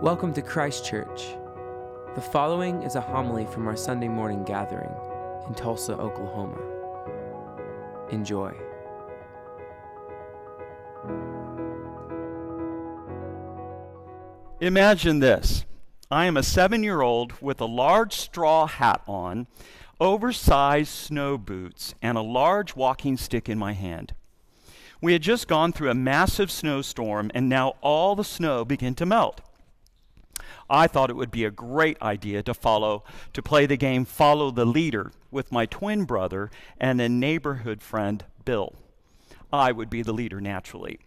Welcome to Christ Church. The following is a homily from our Sunday morning gathering in Tulsa, Oklahoma. Enjoy. Imagine this I am a seven year old with a large straw hat on, oversized snow boots, and a large walking stick in my hand. We had just gone through a massive snowstorm, and now all the snow began to melt. I thought it would be a great idea to follow to play the game Follow the Leader with my twin brother and a neighborhood friend, Bill. I would be the leader naturally.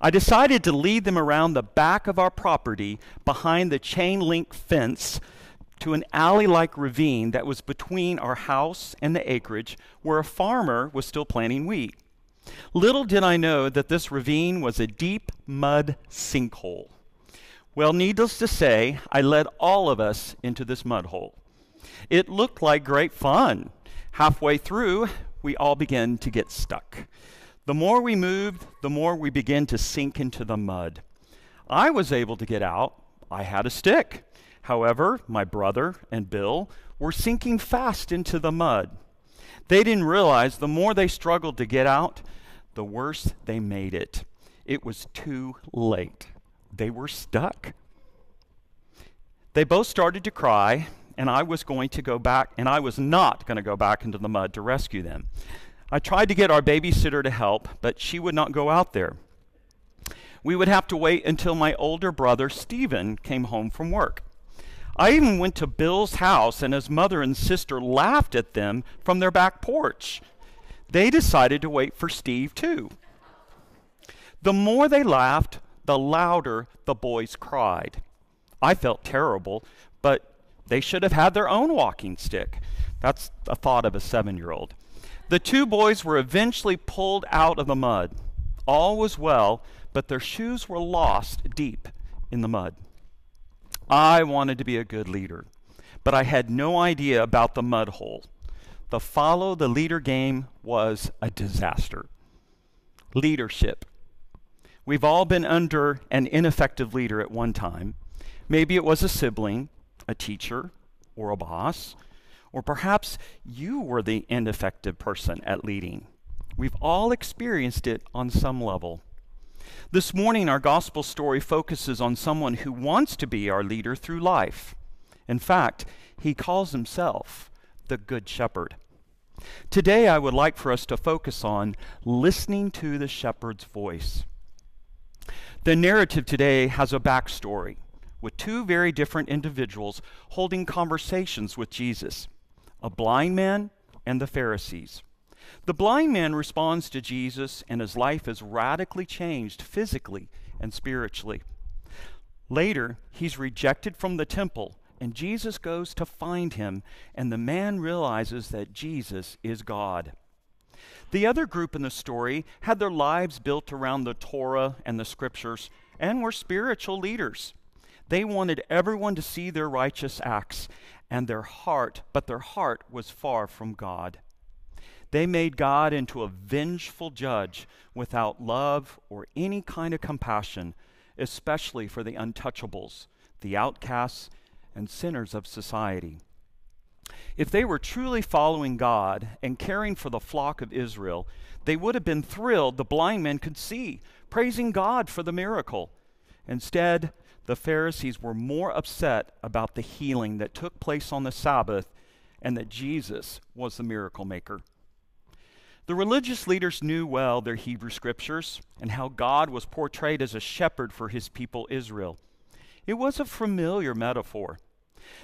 I decided to lead them around the back of our property behind the chain link fence to an alley like ravine that was between our house and the acreage where a farmer was still planting wheat. Little did I know that this ravine was a deep mud sinkhole. Well, needless to say, I led all of us into this mud hole. It looked like great fun. Halfway through, we all began to get stuck. The more we moved, the more we began to sink into the mud. I was able to get out. I had a stick. However, my brother and Bill were sinking fast into the mud. They didn't realize the more they struggled to get out, the worse they made it. It was too late they were stuck. They both started to cry, and I was going to go back, and I was not going to go back into the mud to rescue them. I tried to get our babysitter to help, but she would not go out there. We would have to wait until my older brother, Stephen, came home from work. I even went to Bill's house, and his mother and sister laughed at them from their back porch. They decided to wait for Steve, too. The more they laughed, the louder the boys cried. I felt terrible, but they should have had their own walking stick. That's a thought of a seven year old. The two boys were eventually pulled out of the mud. All was well, but their shoes were lost deep in the mud. I wanted to be a good leader, but I had no idea about the mud hole. The follow the leader game was a disaster. Leadership We've all been under an ineffective leader at one time. Maybe it was a sibling, a teacher, or a boss, or perhaps you were the ineffective person at leading. We've all experienced it on some level. This morning, our gospel story focuses on someone who wants to be our leader through life. In fact, he calls himself the Good Shepherd. Today, I would like for us to focus on listening to the shepherd's voice. The narrative today has a backstory with two very different individuals holding conversations with Jesus a blind man and the Pharisees. The blind man responds to Jesus, and his life is radically changed physically and spiritually. Later, he's rejected from the temple, and Jesus goes to find him, and the man realizes that Jesus is God. The other group in the story had their lives built around the Torah and the scriptures and were spiritual leaders. They wanted everyone to see their righteous acts and their heart, but their heart was far from God. They made God into a vengeful judge without love or any kind of compassion, especially for the untouchables, the outcasts, and sinners of society. If they were truly following God and caring for the flock of Israel, they would have been thrilled the blind men could see, praising God for the miracle. Instead, the Pharisees were more upset about the healing that took place on the Sabbath and that Jesus was the miracle maker. The religious leaders knew well their Hebrew scriptures and how God was portrayed as a shepherd for his people Israel. It was a familiar metaphor.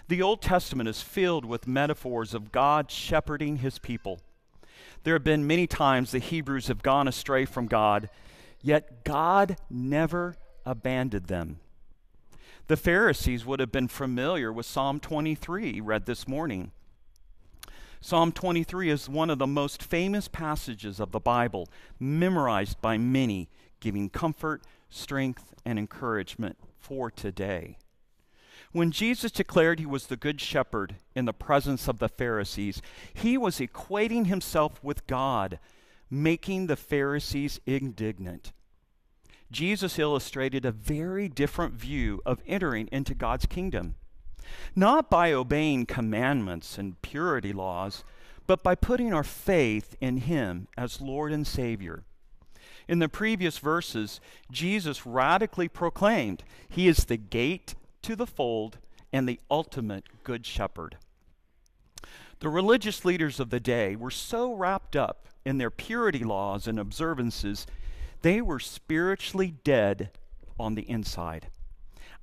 The Old Testament is filled with metaphors of God shepherding his people. There have been many times the Hebrews have gone astray from God, yet God never abandoned them. The Pharisees would have been familiar with Psalm 23, read this morning. Psalm 23 is one of the most famous passages of the Bible, memorized by many, giving comfort, strength, and encouragement for today. When Jesus declared he was the Good Shepherd in the presence of the Pharisees, he was equating himself with God, making the Pharisees indignant. Jesus illustrated a very different view of entering into God's kingdom. Not by obeying commandments and purity laws, but by putting our faith in Him as Lord and Savior. In the previous verses, Jesus radically proclaimed He is the gate to the fold and the ultimate Good Shepherd. The religious leaders of the day were so wrapped up in their purity laws and observances, they were spiritually dead on the inside.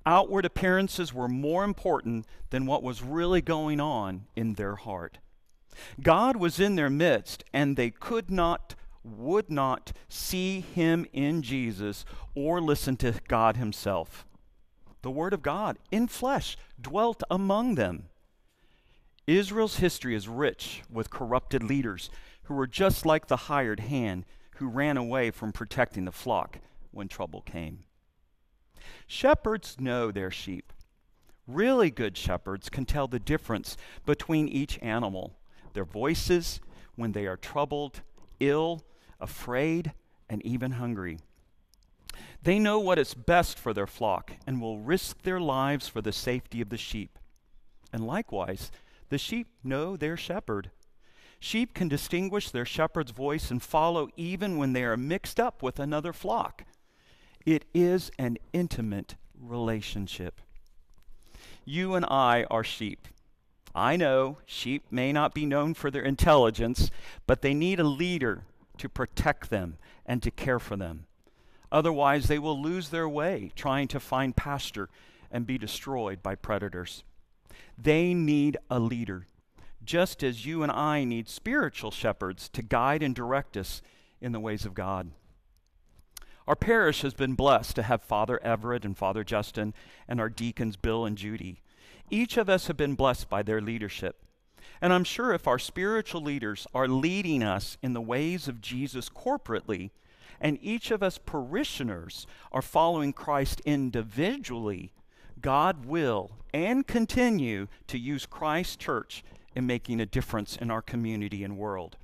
Outward appearances were more important than what was really going on in their heart. God was in their midst, and they could not, would not see him in Jesus or listen to God himself. The Word of God in flesh dwelt among them. Israel's history is rich with corrupted leaders who were just like the hired hand who ran away from protecting the flock when trouble came. Shepherds know their sheep. Really good shepherds can tell the difference between each animal, their voices when they are troubled, ill, afraid, and even hungry. They know what is best for their flock and will risk their lives for the safety of the sheep. And likewise, the sheep know their shepherd. Sheep can distinguish their shepherd's voice and follow even when they are mixed up with another flock. It is an intimate relationship. You and I are sheep. I know sheep may not be known for their intelligence, but they need a leader to protect them and to care for them. Otherwise, they will lose their way trying to find pasture and be destroyed by predators. They need a leader, just as you and I need spiritual shepherds to guide and direct us in the ways of God. Our parish has been blessed to have Father Everett and Father Justin and our deacons Bill and Judy. Each of us have been blessed by their leadership. And I'm sure if our spiritual leaders are leading us in the ways of Jesus corporately, and each of us parishioners are following Christ individually, God will and continue to use Christ's church in making a difference in our community and world.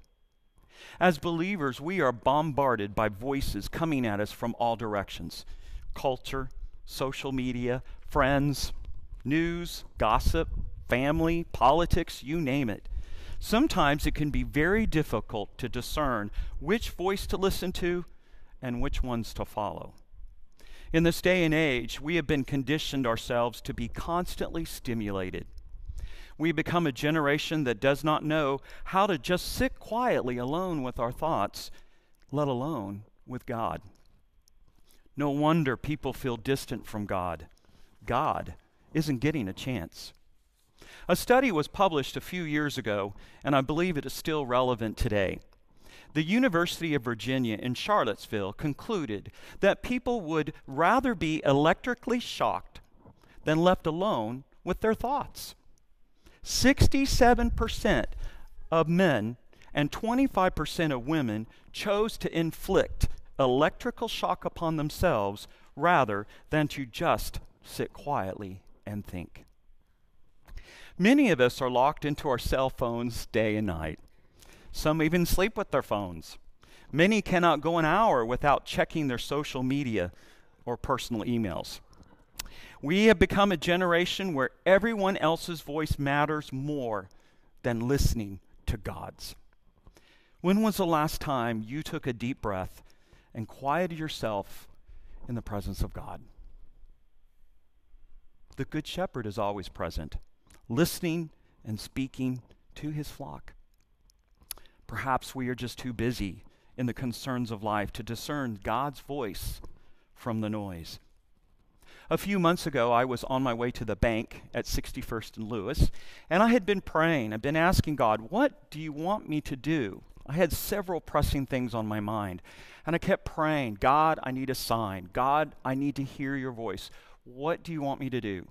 As believers, we are bombarded by voices coming at us from all directions culture, social media, friends, news, gossip, family, politics, you name it. Sometimes it can be very difficult to discern which voice to listen to and which ones to follow. In this day and age, we have been conditioned ourselves to be constantly stimulated. We become a generation that does not know how to just sit quietly alone with our thoughts, let alone with God. No wonder people feel distant from God. God isn't getting a chance. A study was published a few years ago, and I believe it is still relevant today the University of Virginia in Charlottesville concluded that people would rather be electrically shocked than left alone with their thoughts. 67% of men and 25% of women chose to inflict electrical shock upon themselves rather than to just sit quietly and think. Many of us are locked into our cell phones day and night. Some even sleep with their phones. Many cannot go an hour without checking their social media or personal emails. We have become a generation where everyone else's voice matters more than listening to God's. When was the last time you took a deep breath and quieted yourself in the presence of God? The Good Shepherd is always present, listening and speaking to his flock. Perhaps we are just too busy in the concerns of life to discern God's voice from the noise. A few months ago, I was on my way to the bank at 61st and Lewis, and I had been praying. I'd been asking God, What do you want me to do? I had several pressing things on my mind. And I kept praying, God, I need a sign. God, I need to hear your voice. What do you want me to do?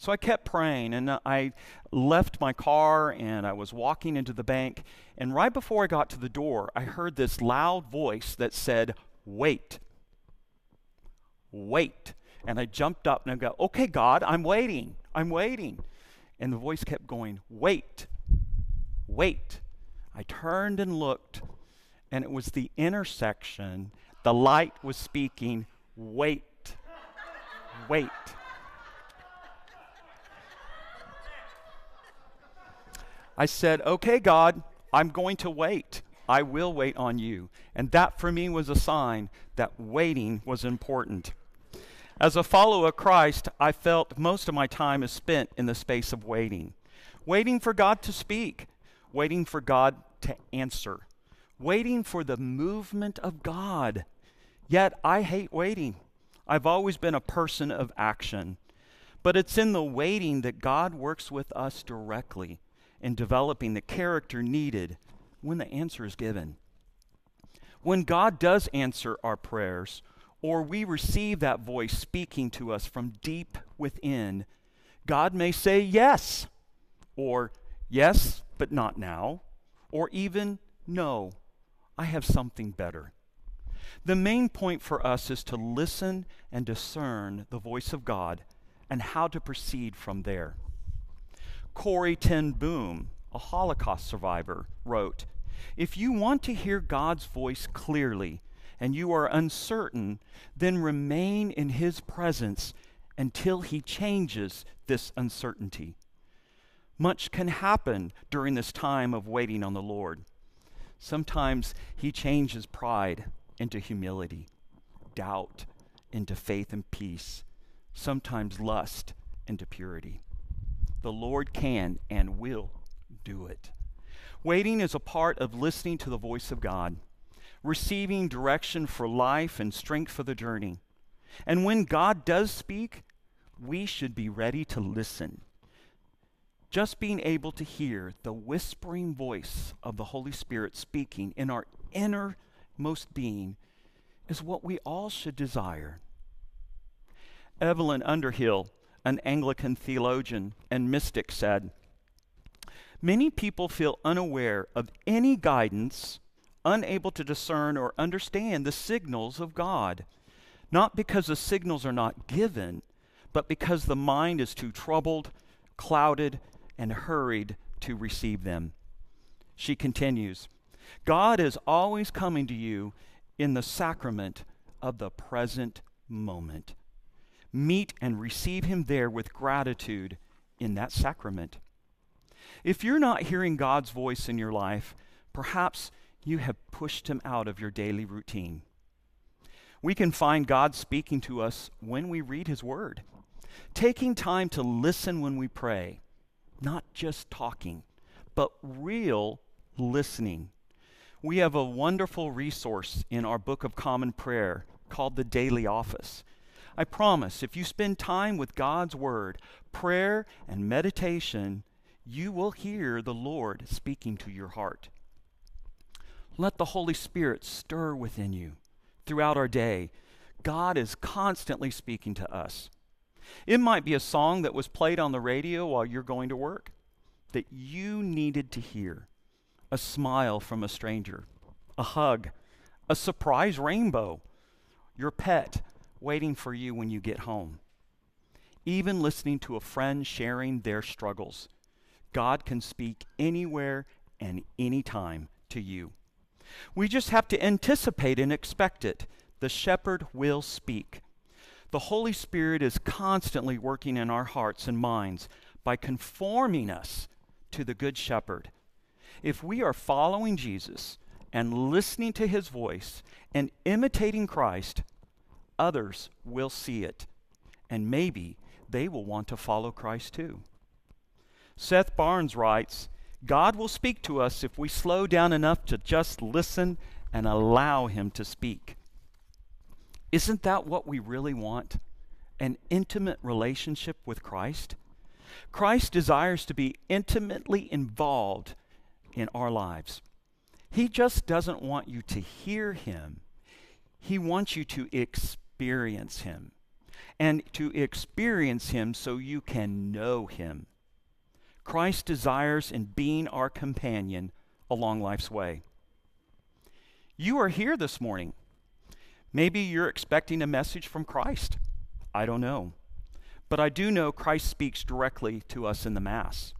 So I kept praying, and I left my car and I was walking into the bank. And right before I got to the door, I heard this loud voice that said, Wait. Wait. And I jumped up and I go, Okay, God, I'm waiting. I'm waiting. And the voice kept going, Wait. Wait. I turned and looked, and it was the intersection. The light was speaking, wait. Wait. I said, Okay, God, I'm going to wait. I will wait on you. And that for me was a sign that waiting was important. As a follower of Christ, I felt most of my time is spent in the space of waiting. Waiting for God to speak, waiting for God to answer, waiting for the movement of God. Yet I hate waiting. I've always been a person of action. But it's in the waiting that God works with us directly in developing the character needed when the answer is given. When God does answer our prayers, or we receive that voice speaking to us from deep within, God may say yes, or yes, but not now, or even no, I have something better. The main point for us is to listen and discern the voice of God and how to proceed from there. Corrie ten Boom, a Holocaust survivor, wrote If you want to hear God's voice clearly and you are uncertain, then remain in His presence until He changes this uncertainty. Much can happen during this time of waiting on the Lord. Sometimes He changes pride into humility, doubt into faith and peace, sometimes lust into purity. The Lord can and will do it. Waiting is a part of listening to the voice of God, receiving direction for life and strength for the journey. And when God does speak, we should be ready to listen. Just being able to hear the whispering voice of the Holy Spirit speaking in our innermost being is what we all should desire. Evelyn Underhill, an Anglican theologian and mystic, said, Many people feel unaware of any guidance, unable to discern or understand the signals of God, not because the signals are not given, but because the mind is too troubled, clouded, and hurried to receive them. She continues God is always coming to you in the sacrament of the present moment. Meet and receive Him there with gratitude in that sacrament. If you're not hearing God's voice in your life, perhaps you have pushed him out of your daily routine. We can find God speaking to us when we read his word, taking time to listen when we pray, not just talking, but real listening. We have a wonderful resource in our Book of Common Prayer called the Daily Office. I promise, if you spend time with God's Word, prayer and meditation, you will hear the Lord speaking to your heart. Let the Holy Spirit stir within you throughout our day. God is constantly speaking to us. It might be a song that was played on the radio while you're going to work that you needed to hear, a smile from a stranger, a hug, a surprise rainbow, your pet waiting for you when you get home. Even listening to a friend sharing their struggles God can speak anywhere and anytime to you. We just have to anticipate and expect it. The shepherd will speak. The Holy Spirit is constantly working in our hearts and minds by conforming us to the Good Shepherd. If we are following Jesus and listening to his voice and imitating Christ, others will see it. And maybe they will want to follow Christ too. Seth Barnes writes God will speak to us if we slow down enough to just listen and allow Him to speak. Isn't that what we really want? An intimate relationship with Christ? Christ desires to be intimately involved in our lives. He just doesn't want you to hear Him, He wants you to experience Him. And to experience Him so you can know Him. Christ desires in being our companion along life's way. You are here this morning. Maybe you're expecting a message from Christ. I don't know. But I do know Christ speaks directly to us in the Mass.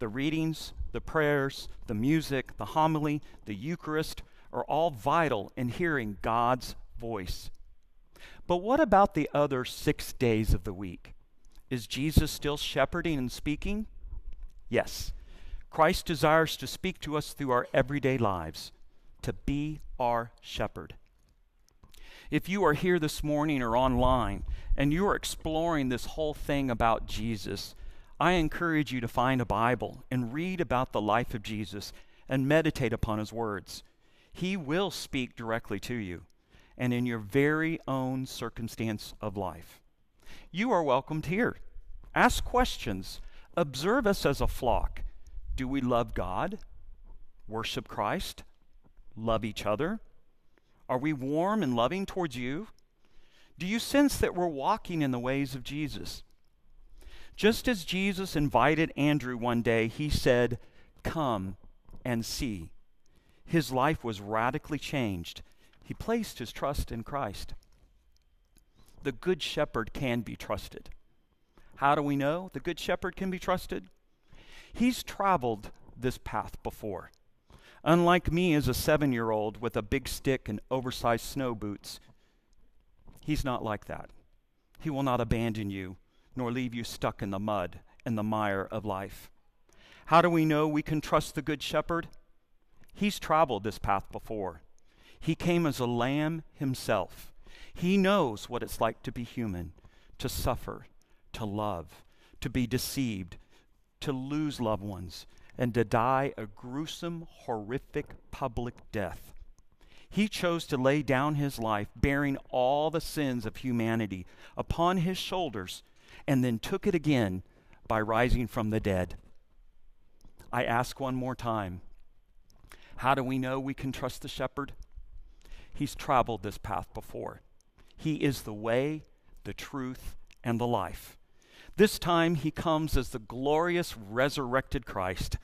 The readings, the prayers, the music, the homily, the Eucharist are all vital in hearing God's voice. But what about the other six days of the week? Is Jesus still shepherding and speaking? Yes. Christ desires to speak to us through our everyday lives, to be our shepherd. If you are here this morning or online and you are exploring this whole thing about Jesus, I encourage you to find a Bible and read about the life of Jesus and meditate upon his words. He will speak directly to you and in your very own circumstance of life. You are welcomed here. Ask questions. Observe us as a flock. Do we love God? Worship Christ? Love each other? Are we warm and loving towards you? Do you sense that we're walking in the ways of Jesus? Just as Jesus invited Andrew one day, he said, Come and see. His life was radically changed he placed his trust in Christ. The Good Shepherd can be trusted. How do we know the Good Shepherd can be trusted? He's traveled this path before. Unlike me as a seven year old with a big stick and oversized snow boots, he's not like that. He will not abandon you, nor leave you stuck in the mud and the mire of life. How do we know we can trust the Good Shepherd? He's traveled this path before. He came as a lamb himself. He knows what it's like to be human, to suffer, to love, to be deceived, to lose loved ones, and to die a gruesome, horrific public death. He chose to lay down his life, bearing all the sins of humanity upon his shoulders, and then took it again by rising from the dead. I ask one more time how do we know we can trust the shepherd? He's traveled this path before. He is the way, the truth, and the life. This time he comes as the glorious resurrected Christ.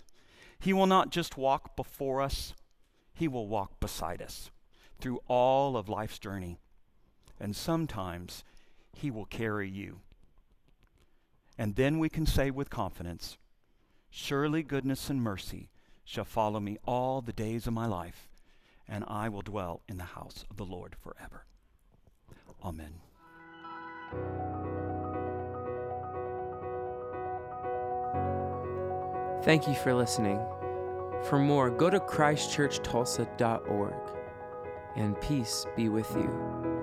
He will not just walk before us, he will walk beside us through all of life's journey. And sometimes he will carry you. And then we can say with confidence, Surely goodness and mercy shall follow me all the days of my life and I will dwell in the house of the Lord forever. Amen. Thank you for listening. For more, go to ChristchurchTulsa.org, and peace be with you.